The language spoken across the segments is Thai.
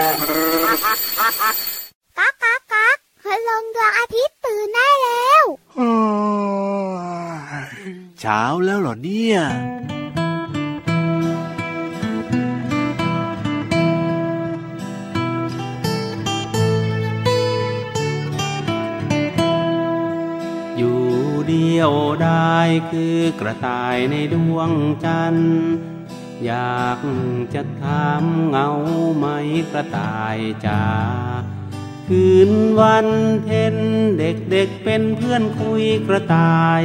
ก๊ากก๊ากก๊ากคืลงดวงอาทิตย์ตื่นได้แล้วเช้าแล้วเหรอเนี่ยอยู่เดียวได้คือกระต่ายในดวงจันทร์ อยากจะถามเงาไหมกระต่ายจ๋าคืนวันเพ็ญเด็กเด็กๆเป็นเพื่อนคุยกระต่าย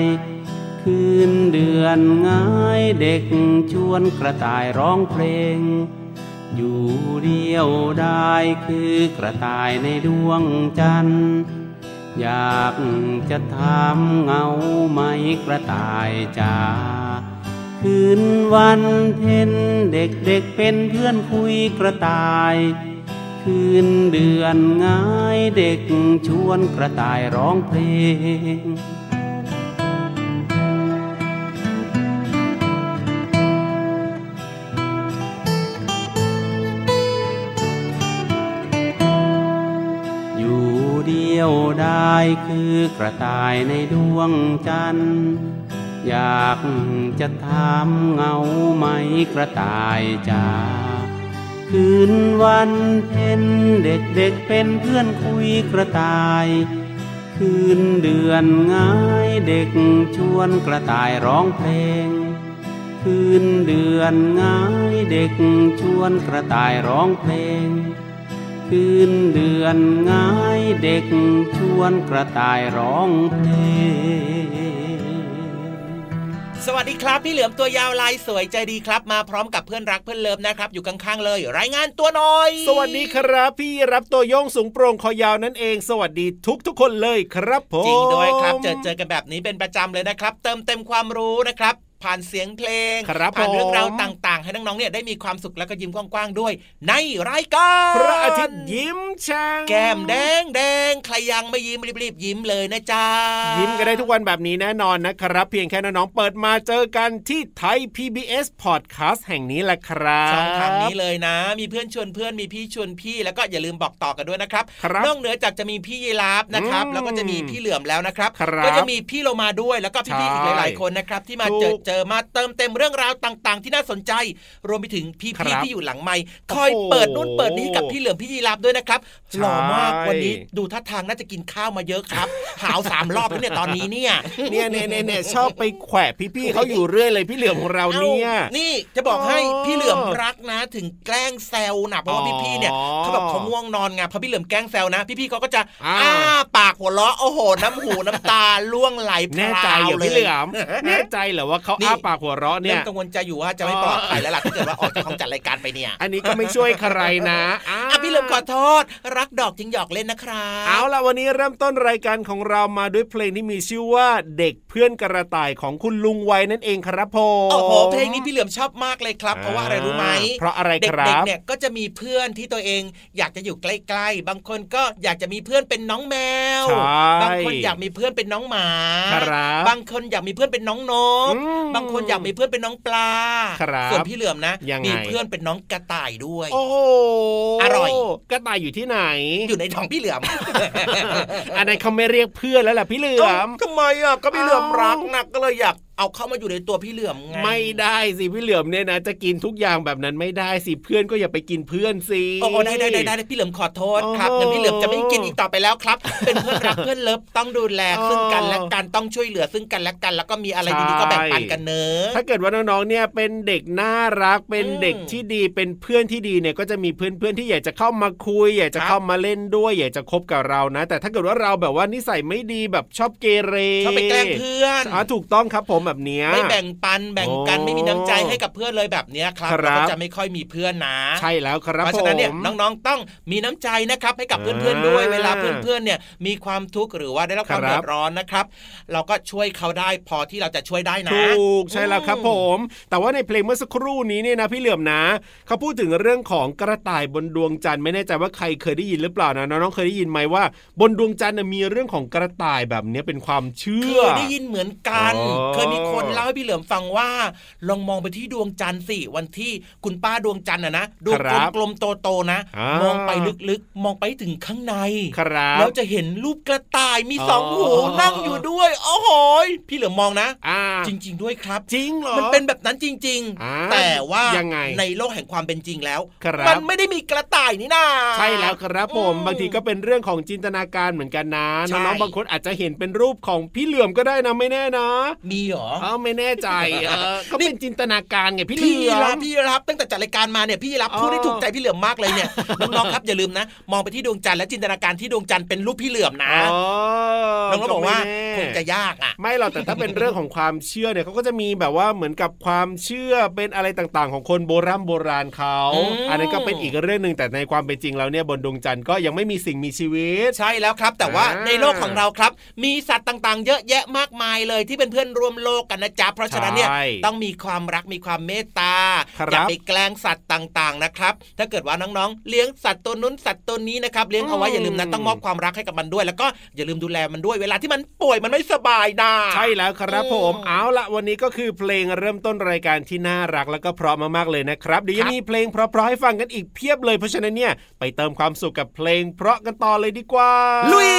คืนเดือนง่ายเด็กชวนกระต่ายร้องเพลง อยู่เดียวได้คือกระต่ายในดวงจันทร์อยากจะถามเงาไหมกระต่ายจ๋า คืนวันเพ็ญเด็กเด็กเป็นเพื่อนคุยกระต่าย คืนเดือนง่ายเด็กชวนกระต่ายร้องเพลงอยู่เดียวได้คือกระต่ายในดวงจันทร์ อยากจะถามเงาไหมกระต่ายจ๋าคืนวันเพ็ญเด็กเด็กเป็นเพื่อนคุยกระต่าย คืนเดือนง่ายเด็กชวนกระต่ายร้องเพลง คืนเดือนง่ายเด็กชวนกระต่ายร้องเพลง คืนเดือนง่ายเด็กชวนกระต่ายร้องเพลง สวัสดีครับ พี่เหลือมตัวยาวลายสวยใจดีครับ มาพร้อมกับเพื่อนรักเพื่อนเลิฟนะครับ อยู่ข้างๆเลย รายงานตัวหน่อย สวัสดีครับ พี่รับตัวโยงสูงโปร่งคอยาวนั่นเอง สวัสดีทุกทุกๆคนเลยครับผมจริงด้วยครับ เจอเจอกันแบบนี้เป็นประจำเลยนะครับ เติมเต็มความรู้นะครับ ผ่านเสียงเพลงครับผ่านเรื่องราวผมต่าง ๆ ให้น้องๆเนี่ยได้มีความสุขแล้วก็ยิ้มกว้างๆด้วย ในรายการพระอาทิตย์ยิ้มช่างแก้มแดงแดงใครยังไม่ยิ้มรีบๆยิ้มเลยนะจ๊ะยิ้มกันได้ทุกวันแบบนี้แน่นอนนะครับ เพียงแค่น้องๆเปิดมาเจอกันที่ไทย PBS Podcast แห่งนี้แหละครับช่องทางนี้เลยนะ มีเพื่อนชวนเพื่อนมีพี่ชวนพี่แล้วก็อย่าลืมบอกต่อกันด้วยนะครับครับนอกเหนือจากจะมีพี่ยีราฟนะครับอืมแล้วก็จะมีพี่เหลือมแล้วนะครับครับก็จะมีพี่โลมาด้วยแล้วก็พี่ๆอีกใช่หลายๆคนนะครับที่มาถูกเจอเจอมาเติมเต็มเรื่องราวต่าง ๆ ที่น่าสนใจ รวมไปถึงครัพี่บๆที่อยู่หลังไมค์โอ้โหคอยเปิดนู่นเปิดนี่ให้กับพี่เหลือมพี่ยีราฟด้วยนะครับใช่ หล่อมากวันนี้ดูท่าทางน่าจะกินข้าวมาเยอะครับหาวสามรอบแล้วเนี่ยตอนนี้เนี่ยเนี่ยเนี่ยเนี่ยเนี่ยชอบไปแขวะพี่ๆเขาอยู่เรื่อยเลยพี่เหลือมของเราเนี่ยอ้านี่จะบอกให้อ๋อพี่เหลือมรักนะ ถึงแกล้งแซวนะเพราะว่าอ๋อพี่ๆเนี่ยเขาแบบเขาง่วงนอนไงพอพี่เหลือมแกล้งแซวนะ พี่ๆเขาก็จะอ่าอ้าปากหัวเราะโอ้โหน้ำหูน้ำตาล่วงไหลพแน่ราวใจเหรอเลยพี่เหลือมแน่ใจเหรอว่าเขานี่อ้าปากหัวเราะเนี่เริ่ยมกังวลใจอยู่ว่าจะไม่ปลอดภัยแล้วล่ะถ้าเกิดว่าออกจากห้องจัดรายการไปเนี่ย อันนี้ก็ไม่ช่วยใครนะาอะพี่เหลือมขอโทษรักดอกจึงหยอกเล่นนะครับเอาล่ะวันนี้เริ่มต้นรายการของเรามาด้วยเพลงที่มีชื่อว่าเด็กเพื่อนกระต่ายของคุณลุงไว้นั่นเองครับผมโอ้โหเพลงนี้พี่เหลือมชอบมากเลยครับ เพราะว่าอะไรรู้ไหมเพราะอะไรเด็ครักบๆเนี่ยก็จะมีเพื่อนที่ตัวเอง อยากจะอยู่ใกล้ๆ บางคนก็อยากจะมีเพื่อนเป็นน้องแมวใช่บางคนอยากมีเพื่อนเป็นน้องหมาครับบางคนอยากมีเพื่อนเป็นน้องนกอืมบางคนอยากมีเพื่อนเป็นน้องปลาครับส่วนพี่เหลือมนะยังไงมีเพื่อนเป็นน้องกระต่ายด้วย โอ้โหอร่อยกระต่ายอยู่ที่ไหนอยู่ในท้องพี่เหลือม อันนั้นเขาไม่เรียกเพื่อนแล้วล่ะพี่เหลือมทำไมอะก็พี่เหลือมเอ้ารักนะก็เลยอยาก เอาเข้ามาอยู่ในตัวพี่เหลือมไงไม่ได้สิพี่เหลือมเนี่ยนะจะกินทุกอย่างแบบนั้นไม่ได้สิเพื่อนก็อย่าไปกินเพื่อนสิโอ้โอ้ได้ได้ได้ได้พี่เหลือมขอโทษครับโอ้งั้นพี่เหลือมจะไม่กินอีกต่อไปแล้วครับ เป็นเพื่อนรักเพื่อนเลิฟต้องดูแลอ๋อซึ่งกันและกันต้องช่วยเหลือซึ่งกันและกัน แล้วก็มีอะไรดีๆก็แบ่งปันกันเนอะถ้าเกิดว่าน้องๆเนี่ยเป็นเด็กน่ารักเป็นอืมเด็กที่ดีเป็นเพื่อนที่ดีเนี่ยก็จะมีเพื่อนๆที่อยากจะเข้ามาคุยอยากจะครับเข้ามาเล่นด้วยอยากจะคบกับเรานะ แต่ถ้าเกิดว่าเราแบบว่านิสัยไม่ดีแบบชอบเกเรชอบไปแกล้งเพื่อนอ่าถูกต้องครับผมแบบเนี้ยไม่แบ่งปันแบ่งกันโอ้ไม่มีน้ำใจให้กับเพื่อนเลยแบบเนี้ยครับครับเราก็จะไม่ค่อยมีเพื่อนนะ ใช่แล้วครับเพราะฉะนั้นเนี่ยผมน้องๆต้องมีน้ำใจนะครับให้กับอ่าเพื่อนๆด้วยเวลาเพื่อนๆเนี่ยมีความทุกข์หรือว่าได้รับความครับเดือดร้อนนะครับ เราก็ช่วยเขาได้พอที่เราจะช่วยได้นะถูกใช่แล้วครับอืมผม แต่ว่าในเพลงเมื่อสักครู่นี้เนี่ยนะพี่เหลื่อมนะเขาพูดถึงเรื่องของกระต่ายบนดวงจันทร์ไม่แน่ใจว่าใครเคยได้ยินหรือเปล่านะน้องๆเคยได้ยินไหมว่า บนดวงจันทร์น่ะมีเรื่องของกระต่ายแบบเนี้ยเป็นความเชื่เคอยได้ยินเหมือนกันอ๋อเคยมีมีคนเล่าให้พี่เหลือมฟังว่า ลองมองไปที่ดวงจันทร์สิวันที่คุณป้าดวงจันทร์อะนะดวงครับกลมๆโตๆนะอ่ามมองไปลึกๆ มองไปถึงข้างในครับแล้วจะเห็นรูปกระต่ายมีสองอ๋อหูนั่งอยู่ด้วยโอ้โหยพี่เหลือมมองนะอ่าจริง ๆ ด้วยครับ จริงเหรอมันเป็นแบบนั้นจริงอ่าๆแต่ว่ายังไงในโลกแห่งความเป็นจริงแล้วครับมันไม่ได้มีกระต่ายนี่นาใช่แล้วครับผมอืมบางทีก็เป็นเรื่องของจินตนาการเหมือนกันนะใช่น้องๆบางคนอาจจะเห็นเป็นรูปของพี่เหลื่อมก็ได้นะไม่แน่นะมีเหรอเออไม่แน่ใจเออก็เป็นจินตนาการไงพี่เหพี่ลื่อรับมพี่รับตั้งแต่จัดรายการมาเนี่ยพี่รับอ๋อพูดได้ถูกใจพี่เหลือมมากเลยเนี่ยน้องๆครับอย่าลืมนะ มองไปที่ดวงจันทร์และจินตนาการที่ดวงจันทร์เป็นรูปพี่เหลือมนะอ๋อน้องๆบอกว่าไม่คแน่งจะยากอะไม่หรอกแต่ถ้าเป็นเรื่องของความเชื่อเนี่ยเขาก็จะมีแบบว่าเหมือนกับความเชื่อเป็นอะไรต่างๆ ของคนโบราณโบราณเขาอืมอันนั้นก็เป็นอีกเรื่องหนึ่งแต่ในความเป็นจริงแล้วเนี่ยบนดวงจันทร์ก็ยังไม่มีสิ่งมีชีวิต ใช่แล้วครับ แต่ว่าอ่าในโลกของเราครับ มีสัตว์ต่างๆ เยอะแยะมากมายเลยที่เป็นเพื่อนร่วมโลกกันนะจ๊ะเพราะฉะนั้นเนี่ยใช่ต้องมีความรักมีความเมตตาครับอย่าไปแกล้งสัตว์ต่าง ๆนะครับ ถ้าเกิดว่าน้องๆ เลี้ยงสัตว์ตัวนู้นสัตว์ตัวนี้นะครับเลี้ยงเอาไว้อืมอย่าลืมนะต้องมอบความรักให้กับมันด้วย แล้วก็อย่าลืมดูแลมันด้วยเวลาที่มันป่วยมันไม่สบายนะใช่แล้วครับผมอืมเอาละวันนี้ก็คือเพลงเริ่มต้นรายการที่น่ารักแล้วก็เพราะมากๆเลยนะครับเดี๋ยวยังมีเพลงเพราะๆให้ฟังกันอีกเพียบเลยเพราะฉะนั้นเนี่ยไปเติมความสุขกับเพลงเพราะกันต่อเลยดีกว่า ลุย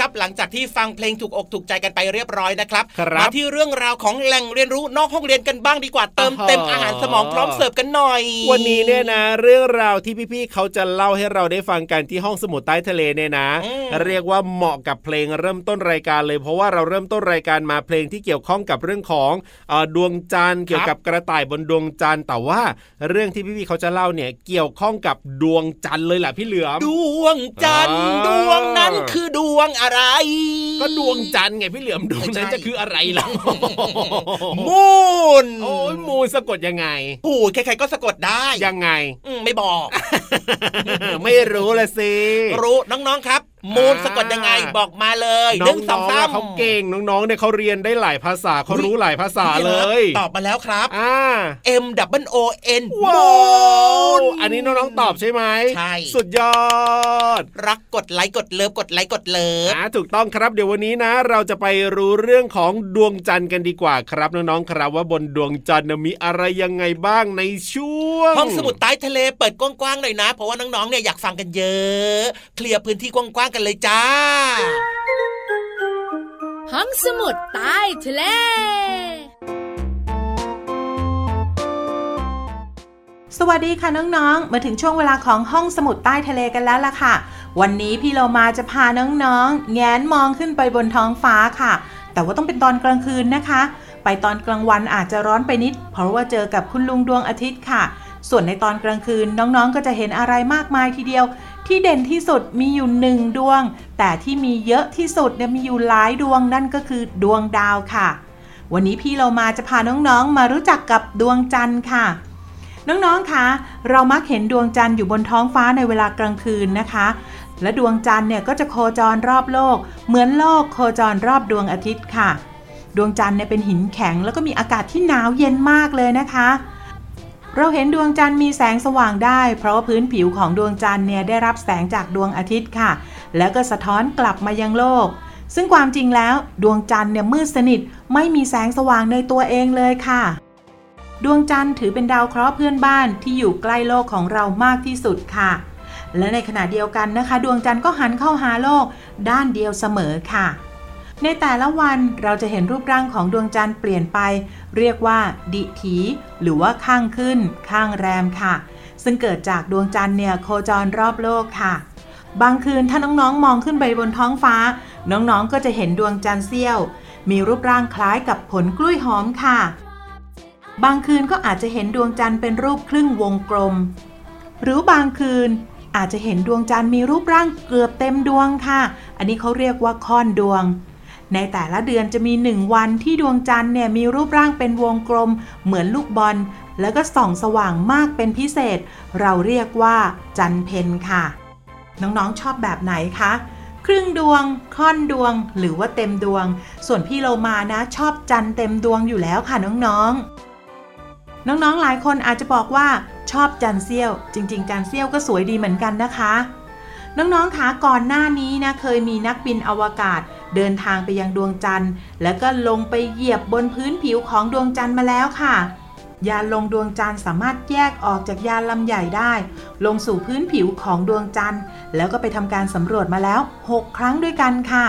ครับ หลังจากที่ฟังเพลงถูกอกถูกใจกันไปเรียบร้อยนะครับครับมาที่เรื่องราวของแหล่งเรียนรู้นอกห้องเรียนกันบ้างดีกว่าเติมเต็มอ่าฮะอาหารสมองพร้อมเสิร์ฟกันหน่อย วันนี้เนี่ยนะ เรื่องราวที่พี่ๆเขาจะเล่าให้เราได้ฟังกันที่ห้องสมุดใต้ทะเลเนี่ยนะอืมเรียกว่าเหมาะกับเพลงเริ่มต้นรายการเลย เพราะว่าเราเริ่มต้นรายการมาเพลงที่เกี่ยวข้องกับเรื่องของเออดวงจันทร์เกี่ยวกับกระต่ายบนดวงจันทร์แต่ว่าเรื่องที่พี่ๆเขาจะเล่าเนี่ยเกี่ยวข้องกับดวงจันทร์เลยแหละพี่เหลือมดวงจันทร์อ่าดวงนั้นคือดวงอะไร ก็ดวงจันทร์ไงพี่เหลือมดวงนั้นไม่ใช่จะคืออะไรล่ะมูนโอ้ยมูลสะกดยังไงโอ้ยใครๆก็สะกดได้ยังไงอืมไม่บอก ไม่รู้ละสิรู้น้องๆครับมูนสะกดยังไงบอกมาเลยหน้นึ่งสององๆสาอะมเขาเก่งน้องๆเนี่ยเขาเรียนได้หลายภาษาเขารู้หลายภาษาเลย ตอบมาแล้วครับอ่า M O O N ว้าวอันนี้น้องๆตอบใช่ไหมใช่สุดยอด รักกดไลค์กด love กดไลค์กด love อ่าถูกต้องครับเดี๋ยววันนี้นะ เราจะไปรู้เรื่องของดวงจันทร์กันดีกว่าครับน้องๆครับว่าบนดวงจันทร์น่ะมีอะไรยังไงบ้างในช่วงห้องสมุดใต้ทะเลเปิดกว้างๆหน่อยนะ เพราะว่าน้องๆเนี่ยอยากฟังกันเยอะ เคลียร์พื้นที่กว้างๆกันเลยจ้า ห้องสมุดใต้ทะเล สวัสดีค่ะน้องๆ มาถึงช่วงเวลาของห้องสมุดใต้ทะเลกันแล้วล่ะค่ะ วันนี้พี่เรามาจะพาน้องๆ แงนมองขึ้นไปบนท้องฟ้าค่ะ แต่ว่าต้องเป็นตอนกลางคืนนะคะ ไปตอนกลางวันอาจจะร้อนไปนิด เพราะว่าเจอกับคุณลุงดวงอาทิตย์ค่ะ ส่วนในตอนกลางคืนน้องๆ ก็จะเห็นอะไรมากมายทีเดียว ที่เด่นที่สุดมีอยู่หนึ่งดวง แต่ที่มีเยอะที่สุดเนี่ยมีอยู่หลายดวงนั่นก็คือดวงดาวค่ะ วันนี้พี่เรามาจะพาน้องๆ มารู้จักกับดวงจันทร์ค่ะ น้องๆ คะ เรามักเห็นดวงจันทร์อยู่บนท้องฟ้าในเวลากลางคืนนะคะ และดวงจันทร์เนี่ยก็จะโคจรรอบโลก เหมือนโลกโคจรรอบดวงอาทิตย์ค่ะ ดวงจันทร์เนี่ยเป็นหินแข็ง แล้วก็มีอากาศที่หนาวเย็นมากเลยนะคะ เราเห็นดวงจันทร์มีแสงสว่างได้ เพราะว่าพื้นผิวของดวงจันทร์เนี่ยได้รับแสงจากดวงอาทิตย์ค่ะ แล้วก็สะท้อนกลับมายังโลก ซึ่งความจริงแล้ว ดวงจันทร์เนี่ยมืดสนิท ไม่มีแสงสว่างในตัวเองเลยค่ะ ดวงจันทร์ถือเป็นดาวเคราะห์เพื่อนบ้านที่อยู่ใกล้โลกของเรามากที่สุดค่ะ และในขณะเดียวกันนะคะ ดวงจันทร์ก็หันเข้าหาโลกด้านเดียวเสมอค่ะ ในแต่ละวันเราจะเห็นรูปร่างของดวงจันทร์เปลี่ยนไป เรียกว่า ดิถี หรือว่าข้างขึ้น ข้างแรมค่ะ ซึ่งเกิดจากดวงจันทร์เนี่ยโคจรรอบโลกค่ะ บางคืนถ้าน้องๆมองขึ้นไปบนท้องฟ้า น้องๆก็จะเห็นดวงจันทร์เสี้ยว มีรูปร่างคล้ายกับผลกล้วยหอมค่ะ บางคืนก็อาจจะเห็นดวงจันทร์เป็นรูปครึ่งวงกลม หรือบางคืนอาจจะเห็นดวงจันทร์มีรูปร่างเกือบเต็มดวงค่ะ อันนี้เขาเรียกว่าค่อนดวง ในแต่ละเดือนจะมีหนึ่งวันที่ดวงจันทร์เนี่ยมีรูปร่างเป็นวงกลม เหมือนลูกบอล แล้วก็ส่องสว่างมากเป็นพิเศษ เราเรียกว่าจันเพนค่ะ น้องๆชอบแบบไหนคะครึ่งดวง ค่อนดวง หรือว่าเต็มดวง ส่วนพี่เรามานะชอบจันเต็มดวงอยู่แล้วค่ะน้องๆ น้องๆ หลายคนอาจจะบอกว่าชอบจันเซี่ยว จริง ๆ จันเซี่ยวก็สวยดีเหมือนกันนะคะ น้องๆคะก่อนหน้านี้นะเคยมีนักบินอวกาศ เดินทางไปยังดวงจันทร์ แล้วก็ลงไปเหยียบบนพื้นผิวของดวงจันทร์มาแล้วค่ะ ยานลงดวงจันทร์สามารถแยกออกจากยานลำใหญ่ได้ ลงสู่พื้นผิวของดวงจันทร์ แล้วก็ไปทำการสำรวจมาแล้ว 6 ครั้งด้วยกันค่ะ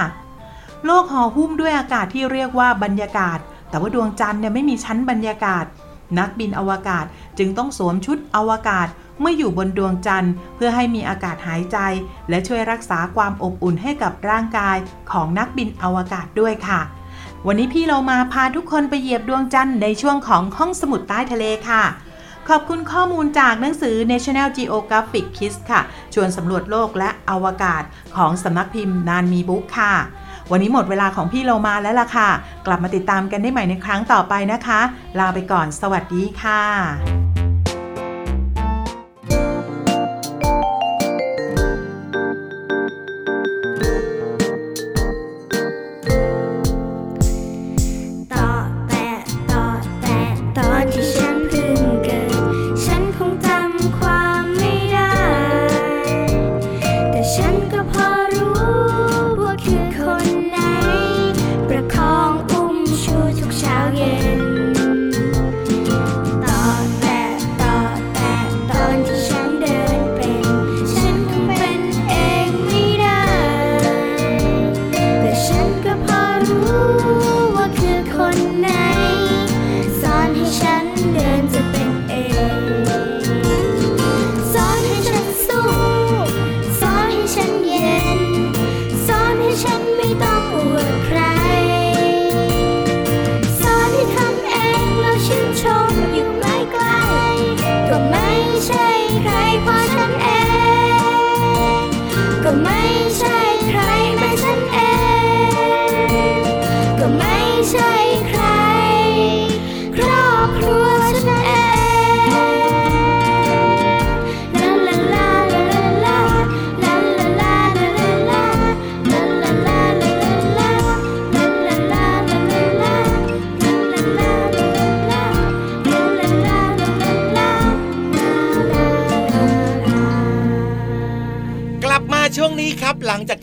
โลกห่อหุ้มด้วยอากาศที่เรียกว่าบรรยากาศ แต่ว่าดวงจันทร์เนี่ยไม่มีชั้นบรรยากาศ นักบินอวกาศจึงต้องสวมชุดอวกาศเมื่ออยู่บนดวงจันทร์เพื่อให้มีอากาศหายใจ และช่วยรักษาความอบอุ่นให้กับร่างกายของนักบินอวกาศด้วยค่ะ วันนี้พี่เรามาพาทุกคนไปเหยียบดวงจันทร์ในช่วงของห้องสมุดใต้ทะเลค่ะขอบคุณข้อมูลจากหนังสือ National Geographic Kids ค่ะ ชวนสำรวจโลกและอวกาศของสำนักพิมพ์นานมีบุ๊กค่ะ วันนี้หมดเวลาของพี่เรามาแล้วล่ะค่ะ กลับมาติดตามกันได้ใหม่ในครั้งต่อไปนะคะ ลาไปก่อน สวัสดีค่ะ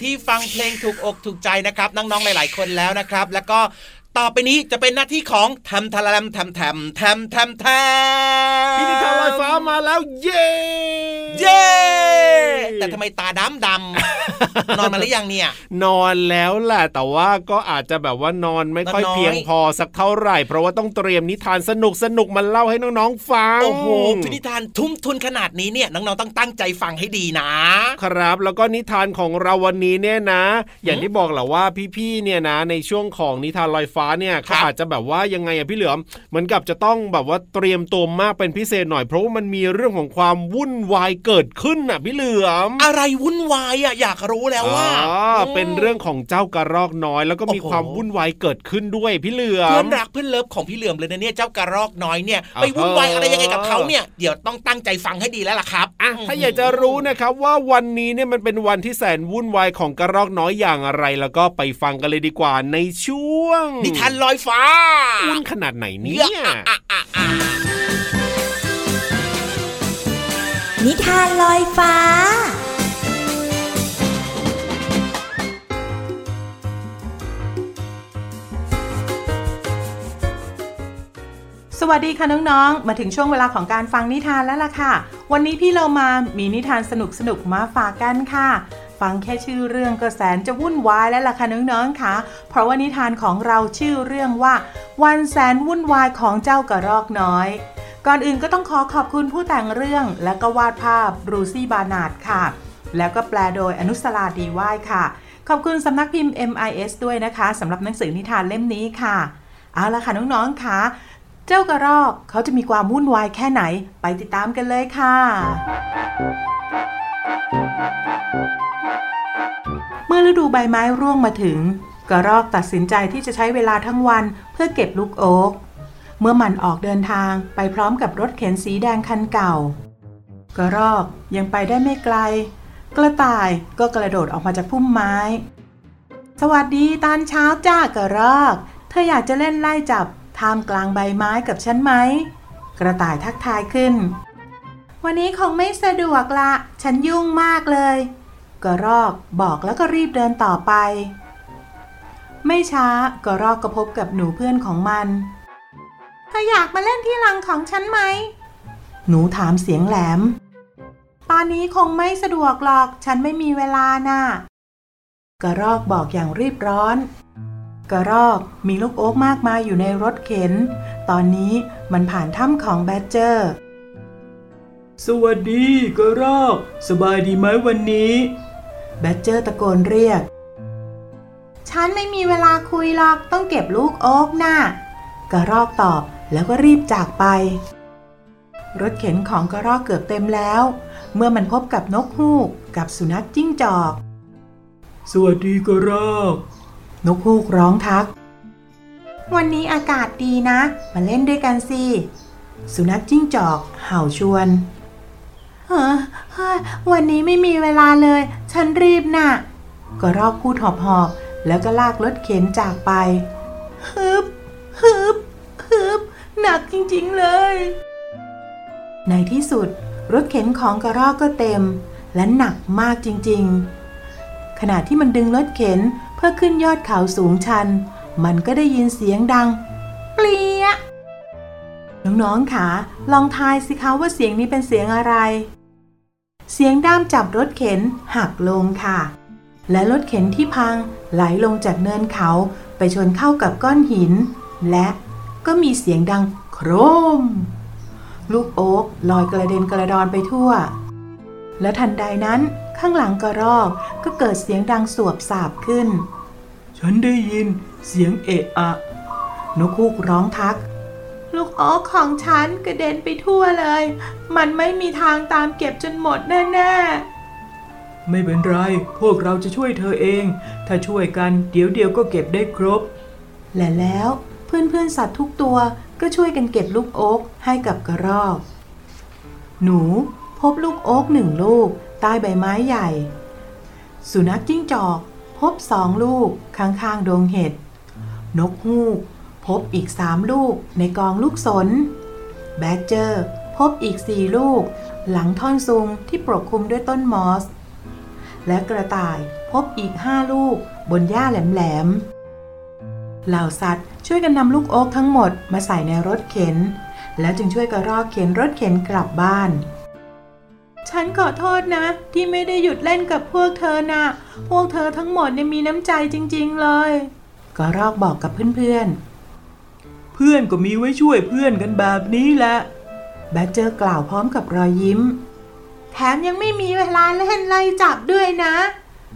ที่ฟังเพลงถูกอกถูกใจนะครับน้องๆหลาย ๆ คนแล้วนะครับ แล้วก็ต่อไปนี้จะเป็นหน้าที่ของทำทะลำทำแถมแถมแถมแถมพี่นิทานลอยฟ้ามาแล้วเย้เย้แต่ทำไมตาดำดำ นอนมาหรือยังเนี่ย นอนแล้วแหละแต่ว่าก็อาจจะแบบว่านอนไม่ค่อยนอนน้อยเพียงพอสักเท่าไหร่ เพราะว่าต้องเตรียมนิทานสนุกสนุกๆมาเล่าให้น้องๆฟัง โอ้โหพินิทานทุ่มทุนขนาดนี้เนี่ยน้องๆต้องตั้งใจฟังให้ดีนะ ครับแล้วก็นิทานของเราวันนี้เนี่ยนะ อย่างที่บอกแหละว่าพี่ๆเนี่ยนะ ในช่วงของนิทานลอยฟ้าเนี่ยครัเขาบอาจจะแบบว่ายังไงอะพี่เหลือมเหมือนกับจะต้องแบบว่าเตรียมตัวมากเป็นพิเศษหน่อยเพราะว่ามันมีเรื่องของความวุ่นวายเกิดขึ้นน่ะพี่เหลือม อะไรวุ่นวายอะอยากรู้แล้วว่าอ๋อเป็นเรื่องของเจ้ากระรอกน้อย แล้วก็มีโอ้โหความวุ่นวายเกิดขึ้นด้วยพี่เหลือเพื่อมนรักเพื่อนเลิฟของพี่เหลือมเลยนะเนี่ยเจ้ากระรอกน้อยเนี่ยอ่าไปวุ่นวายอะไรยังไงกับเออเขาเนี่ยเดี๋ยวต้องตั้งใจฟังให้ดีแล้วล่ะครับอะถ้าอยากจะรู้นะครับว่าวันนี้เนี่ยมันเป็นวันที่แสนวุ่นวายของกระรอกน้อยอย่างอะไร แล้วก็ไปฟังกันเลยดีกว่าในช่วง นิทานลอยฟ้าวุ่นขนาดไหนเนี่ยอะอะอะนิทานลอยฟ้า สวัสดีค่ะน้องๆ มาถึงช่วงเวลาของการฟังนิทานแล้วล่ะค่ะ วันนี้พี่เรามามีนิทานสนุกๆ มาฝากกันค่ะ ฟังแค่ชื่อเรื่องก็แสนจะวุ่นวายแล้วล่ะค่ะน้องๆค่ะ เพราะว่านิทานของเราชื่อเรื่องว่า วันแสนวุ่นวายของเจ้ากระรอกน้อย ก่อนอื่นก็ต้องขอขอบคุณผู้แต่งเรื่องและก็วาดภาพรูซี่บานาดค่ะ แล้วก็แปลโดยอนุสราดีว่ายค่ะ ขอบคุณสำนักพิมพ์ MIS ด้วยนะคะสำหรับหนังสือนิทานเล่มนี้ค่ะ เอาละค่ะน้องๆค่ะ เจ้ากระรอกเขาจะมีความวุ่นวายแค่ไหนไปติดตามกันเลยค่ะ เมื่อฤดูใบไม้ร่วงมาถึง กระรอกตัดสินใจที่จะใช้เวลาทั้งวันเพื่อเก็บลูกโอ๊กเมื่อมันออกเดินทางไปพร้อมกับรถเข็นสีแดงคันเก่า กระรอกยังไปได้ไม่ไกล กระต่ายก็กระโดดออกมาจากพุ่มไม้ สวัสดีตอนเช้าจ้ากระรอก เธออยากจะเล่นไล่จับ ท่ามกลางใบไม้กับฉันไหม กระต่ายทักทายขึ้น วันนี้คงไม่สะดวกละ ฉันยุ่งมากเลยกระรอกบอกแล้วก็รีบเดินต่อไป ไม่ช้ากระรอกก็พบกับหนูเพื่อนของมันเธออยากมาเล่นที่รังของฉันไหม หนูถามเสียงแหลม ตอนนี้คงไม่สะดวกหรอก ฉันไม่มีเวลาน่ะกระรอกบอกอย่างรีบร้อน กระรอกมีลูกโอ๊กมากมายอยู่ในรถเข็น ตอนนี้มันผ่านถ้ำของแบดเจอร์ สวัสดีกระรอก สบายดีไหมวันนี้ แบดเจอร์ตะโกนเรียก ฉันไม่มีเวลาคุยหรอกต้องเก็บลูกโอ๊กน่ะกระรอกตอบแล้วก็รีบจากไป รถเข็นของกระรอกเกือบเต็มแล้ว เมื่อมันพบกับนกฮูกกับสุนัขจิ้งจอก สวัสดีกระรอก นกฮูกร้องทัก วันนี้อากาศดีนะ มาเล่นด้วยกันสิ สุนัขจิ้งจอกเห่าชวนเฮ้อวันนี้ไม่มีเวลาเลย ฉันรีบน่ะกระรอกพูดหอบหอบแล้วก็ลากรถเข็นจากไปฮึบฮึบฮึบหนักจริงๆเลย ในที่สุด รถเข็นของกระรอกก็เต็ม และหนักมากจริงๆ ขณะที่มันดึงรถเข็น เพื่อขึ้นยอดเขาสูงชัน มันก็ได้ยินเสียงดัง เปลี่ยน้องๆค่ะลองทายสิคะว่าเสียงนี้เป็นเสียงอะไร เสียงด้ามจับรถเข็นหักลงค่ะ และรถเข็นที่พังไหลลงจากเนินเขาไปชนเข้ากับก้อนหิน และก็มีเสียงดังโครม ลูกโอ๊กลอยกระเด็นกระดอนไปทั่ว และทันใดนั้นข้างหลังกระรอกก็เกิดเสียงดังสวบสาบขึ้น ฉันได้ยินเสียงเอะอะ นกฮูกร้องทัก ลูกโอ๊กของฉันกระเด็นไปทั่วเลย มันไม่มีทางตามเก็บจนหมดแน่ๆ ไม่เป็นไร พวกเราจะช่วยเธอเอง ถ้าช่วยกันเดี๋ยวเดียวก็เก็บได้ครบ และแล้วเพื่อนๆสัตว์ทุกตัวก็ช่วยกันเก็บลูกโอ๊กให้กับกระรอก หนู พบลูกโอ๊กหนึ่งลูก ใต้ใบไม้ใหญ่ สุนัขจิ้งจอก พบสองลูกข้างๆดงเห็ด นกฮูก พบอีกสามลูกในกองลูกสน แบดเจอร์ พบอีกสี่ลูก หลังท่อนซุงที่ปกคลุมด้วยต้นมอส และกระต่ายพบอีกห้าลูก บนหญ้าแหลมๆเหล่าสัตว์ช่วยกันนำลูกโอ๊กทั้งหมดมาใส่ในรถเข็น แล้วจึงช่วยกระรอกเข็นรถเข็นกลับบ้าน ฉันขอโทษนะ ที่ไม่ได้หยุดเล่นกับพวกเธอนะพวกเธอทั้งหมดเนี่ยมีน้ำใจจริง ๆ เลยกระรอกบอกกับเพื่อนๆ เพื่อนก็มีไว้ช่วยเพื่อนกันแบบนี้แหละ แบดเจอร์กล่าวพร้อมกับรอยยิ้ม แถมยังไม่มีเวลาเล่นไล่จับด้วยนะ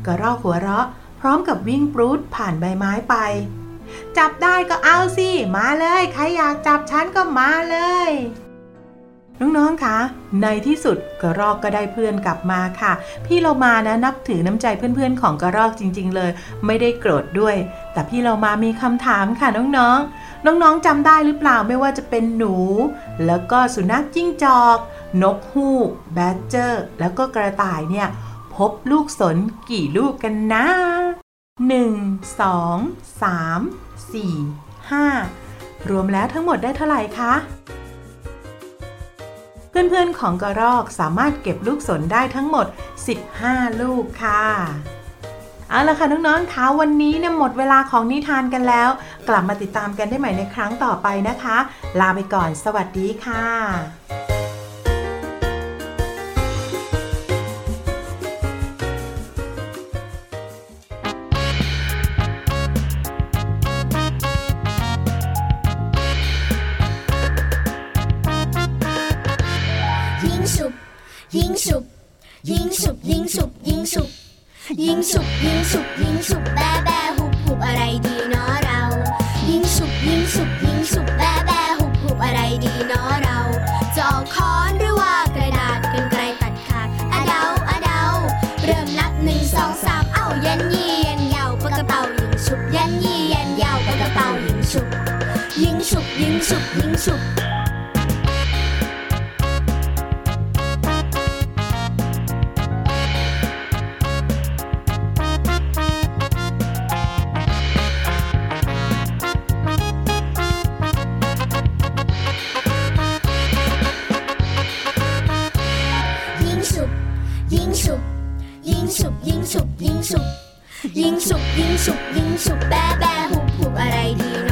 กระรอกหัวเราะ พร้อมกับวิ่งปรูดผ่านใบไม้ไป จับได้ก็เอาสิ มาเลย ใครอยากจับฉันก็มาเลย น้องๆ คะ ในที่สุดกระรอกก็ได้เพื่อนกลับมาค่ะ พี่เรามานะนับถือน้ำใจเพื่อนๆ ของกระรอกจริง ๆ เลย ไม่ได้โกรธด้วย แต่พี่เรามามีคำถามค่ะน้องๆ น้องๆจำได้หรือเปล่าไม่ว่าจะเป็นหนู แล้วก็สุนัขจิ้งจอก นกฮูก แบดเจอร์ แล้วก็กระต่ายเนี่ย พบลูกสนกี่ลูกกันนะ 1 2 3 4 5 รวมแล้วทั้งหมดได้เท่าไหร่คะ เพื่อนๆของกระรอกสามารถเก็บลูกสนได้ทั้งหมด 15 ลูกค่ะเอาละค่ะน้องๆคะวันนี้เนี่ยหมดเวลาของนิทานกันแล้ว กลับมาติดตามกันได้ใหม่ในครั้งต่อไปนะคะ ลาไปก่อน สวัสดีค่ะ ยิงฉุบยิงฉุบยิงฉุบยิงฉุบยิงฉุบยิงฉุบยิงฉุบแบแบหุบหุบอะไรดีเนาะเรา ยิงฉุบยิงฉุบยิงฉุบแบแบหุบหุบอะไรดีเนาะเราจอค้อนหรือว่ากระดาษกันไกลตัดขาดอะเดาอะเดาเริ่มนับหนึ่งสองสามเอ้ายันยี่ยันยาวปากระเป๋ายิงฉุบยันยี่ยันยาวปากระเป๋ายิงฉุบยิงฉุบยิงฉุบยิงฉุบ ยิงฉุกยิ่งฉุกยิ่งฉุกแบแบหุบหุบอะไรดีเน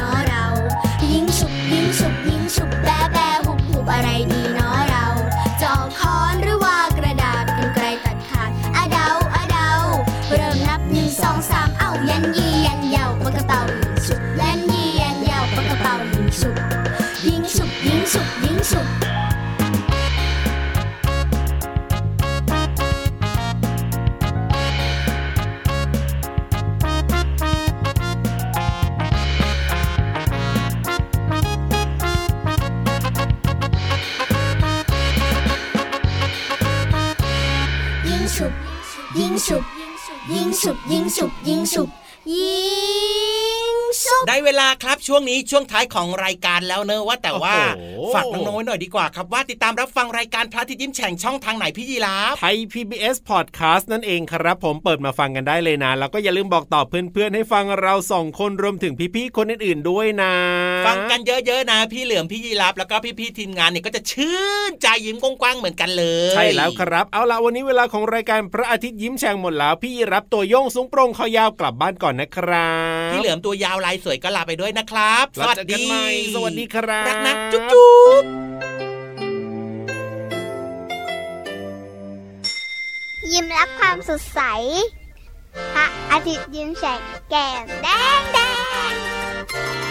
าะ ลาครับช่วงนี้ช่วงท้ายของรายการแล้วเนอะว่าแต่ว่าโอ้โหฝากน้องๆไว้หน่อยดีกว่าครับว่าติดตามรับฟังรายการพระอาทิตย์ยิ้มแฉ่งช่องทางไหนพี่ยีราฟไทย PBS Podcast นั่นเองครับ ผมเปิดมาฟังกันได้เลยนะ แล้วก็อย่าลืมบอกต่อเพื่อนๆให้ฟังเราสองคนรวมถึงพี่ๆคนอื่นๆด้วยนะ ฟังกันเยอะๆนะ พี่เหลือมพี่ยีราฟแล้วก็พี่ๆทีมงานเนี่ยก็จะชื่นใจยิ้มกว้างๆเหมือนกันเลยใช่แล้วครับ เอาละวันนี้เวลาของรายการพระอาทิตย์ยิ้มแฉ่งหมดแล้ว พี่รับตัวโยงสูงโปร่งคอยาวกลับบ้านก่อนนะครับพี่เหลือมตัวยาวลายสวยก็ลาไปด้วยนะครับแล้วเจอกันใหม่สวัสดีครับ รักนะจุ๊บจุ๊บยิ้มรับความสดใส พระอาทิตย์ยิ้มแฉกแก้มแดงแดง